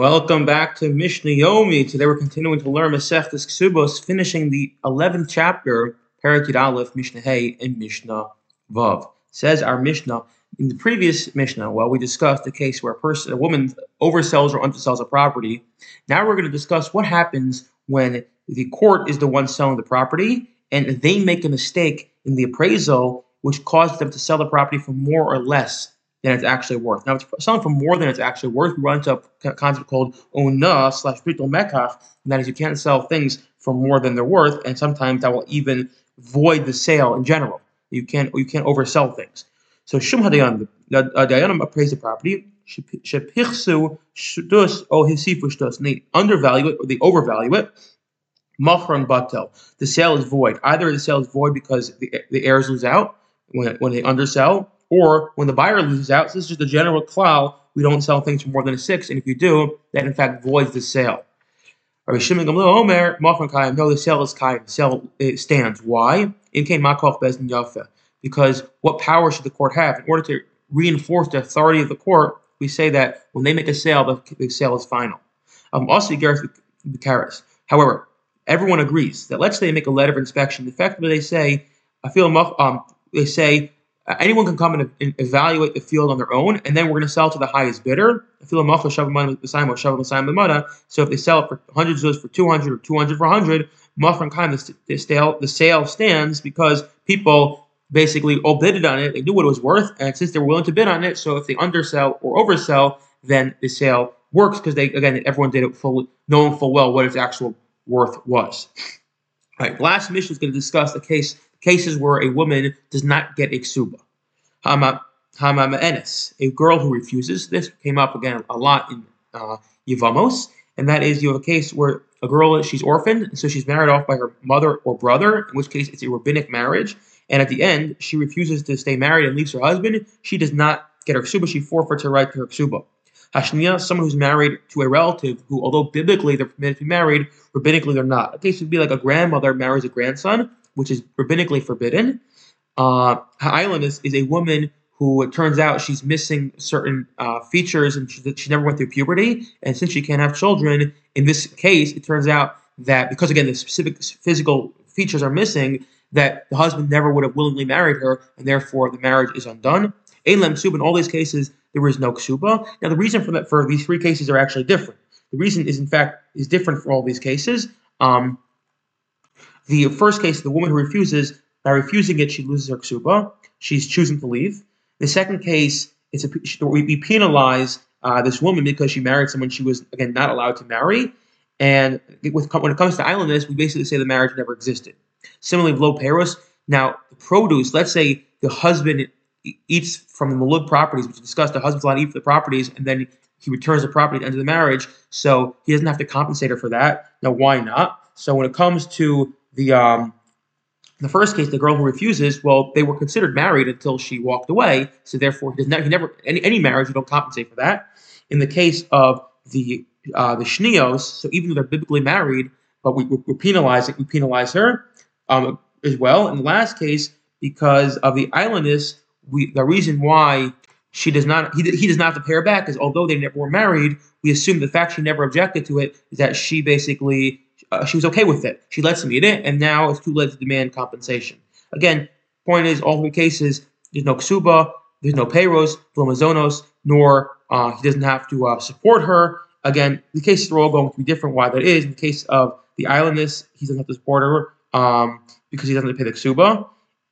Welcome back to Mishnah Yomi. Today we're continuing to learn Masechtas Ksubos, finishing the 11th chapter, Parakid Aleph, Mishnah Hey, and Mishnah Vav. Says our Mishnah, in the previous Mishnah, well, we discussed the case where a person, a woman oversells or undersells a property. Now we're going to discuss what happens when the court is the one selling the property and they make a mistake in the appraisal, which caused them to sell the property for more or less than it's actually worth. Now, if it's selling for more than it's actually worth, we run into a concept called ona slash bittul mekach, and that is you can't sell things for more than they're worth, and sometimes that will even void the sale in general. You can't you can't oversell things. So shum hadayan, the uh, dayanim appraise the property. Shepichsu shtus o hisifu shtus, and they undervalue it or they overvalue it. Machron batel. The sale is void. Either the sale is void because the, the heirs lose out when, when they undersell, or when the buyer loses out, this is just a general klal, we don't sell things for more than a six, and if you do, that in fact voids the sale. Rabbi Shimon Gamliel Omer, Machron Kayim, no, the sale is Kayim, the sale stands. Why? In came Makoch Bezdin Yafa. Because what power should the court have? In order to reinforce the authority of the court, we say that when they make a sale, the, sale is final. Um, also, Gareth Karas. However, everyone agrees that let's say they make a letter of inspection. Effectively, they say, I feel um, they say uh, anyone can come and, and, evaluate the field on their own, and then we're going to sell to the highest bidder. So if they sell it for 100 zuz for 200 or 200 for 100, the, the, sale, the sale stands because people basically all bidded on it. They knew what it was worth, and since they were willing to bid on it, so if they undersell or oversell, then the sale works because they again everyone did it full, knowing full well what its actual worth was. All right, last mission is going to discuss the case cases where a woman does not get iksuba. Hama, hama ma'enes, a girl who refuses. This came up again a lot in uh, and that is you have a case where a girl she's orphaned, so she's married off by her mother or brother, in which case it's a rabbinic marriage, and at the end she refuses to stay married and leaves her husband. She does not get her ksuba; she forfeits her right to her ksuba. Hashnia, someone who's married to a relative who, although biblically they're permitted to be married, rabbinically they're not. A case would be like a grandmother marries a grandson, which is rabbinically forbidden. Uh, is, is a woman who it turns out she's missing certain uh, features and she, she never went through puberty. And since she can't have children, in this case, it turns out that because, again, the specific physical features are missing, that the husband never would have willingly married her, and therefore the marriage is undone. Elam Ksuba, in all these cases, there is no Ksuba. Now, the reason for that for these three cases are actually different. The reason is, in fact, is different for all these cases. Um, the first case, the woman who refuses, by refusing it, she loses her ksuba. She's choosing to leave. The second case, a, we penalize uh, this woman because she married someone she was again not allowed to marry. And with, when it comes to ailonis, we basically say the marriage never existed. Similarly, low paros. Now, the produce. Let's say the husband eats from the melog properties, which we discussed. The husband's allowed to eat the properties, and then he returns the property at the end of the marriage, so he doesn't have to compensate her for that. Now, why not? So when it comes to the um, the first case, the girl who refuses, well, they were considered married until she walked away, so therefore he not, he never any, any marriage you don't compensate for that. In the case of the uh, the shnios, so even though they're biblically married, but we, we're penalizing, we penalize her um, as well. In the last case, because of the ailonis, we the reason why she does not he, he does not have to pay her back is although they never were married, we assume the fact she never objected to it is that she basically uh, she was okay with it. She lets him eat it, and now it's too late to demand compensation. Again, point is, all three cases, there's no ksuba, there's no payros, flomazonos, nor uh, he doesn't have to uh, support her. Again, the cases are all going to be different. Why that is, in the case of the ailonis, he doesn't have to support her um, because he doesn't have to pay the ksuba.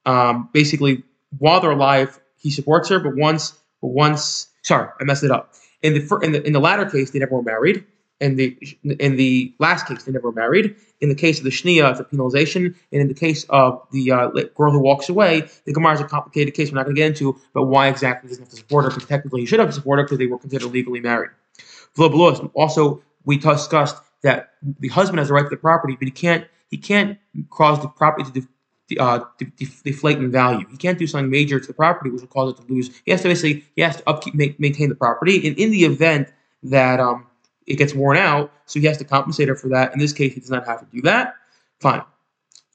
Um, basically, while they're alive, he supports her, but once, but once, sorry, I messed it up. In the in the in the latter case, they never were married. In the in the last case, they never married. In the case of the shnia, it's a penalization, and in the case of the uh, girl who walks away, the gemara is a complicated case. We're not going to get into, but why exactly doesn't have to support her? Because technically, he should have to support her because they were considered legally married. Also, we discussed that the husband has the right to the property, but he can't he can't cause the property to uh, deflate in value. He can't do something major to the property which will cause it to lose. He has to basically he has to upkeep maintain the property, and in the event that um, it gets worn out, so he has to compensate her for that. In this case, he does not have to do that. Fine.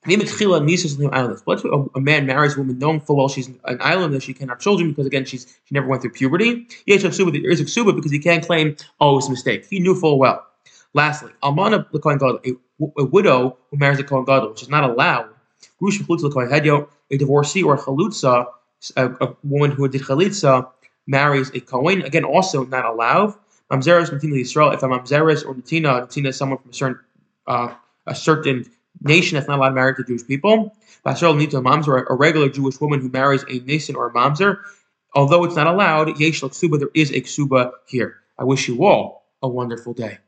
A, man marries a woman knowing full well she's an island that she can't have children because again she's she never went through puberty. Yes, there is a Suba, because he can't claim oh it's a mistake. He knew full well. Lastly, almana a, widow who marries a kohen gadol, which is not allowed. A divorcee or a chalutza, a, a woman who did chalitza, marries a kohen. Again, also not allowed. Mamzeres Natina Yisrael. If I'm a mamzeres or Natina, Natina is someone from a certain uh, a certain nation that's not allowed to marry to Jewish people. Basrel Nita Mamzer, a regular Jewish woman who marries a nation or a mamzer, although it's not allowed, Yesh Ksuba, there is a ksuba here. I wish you all a wonderful day.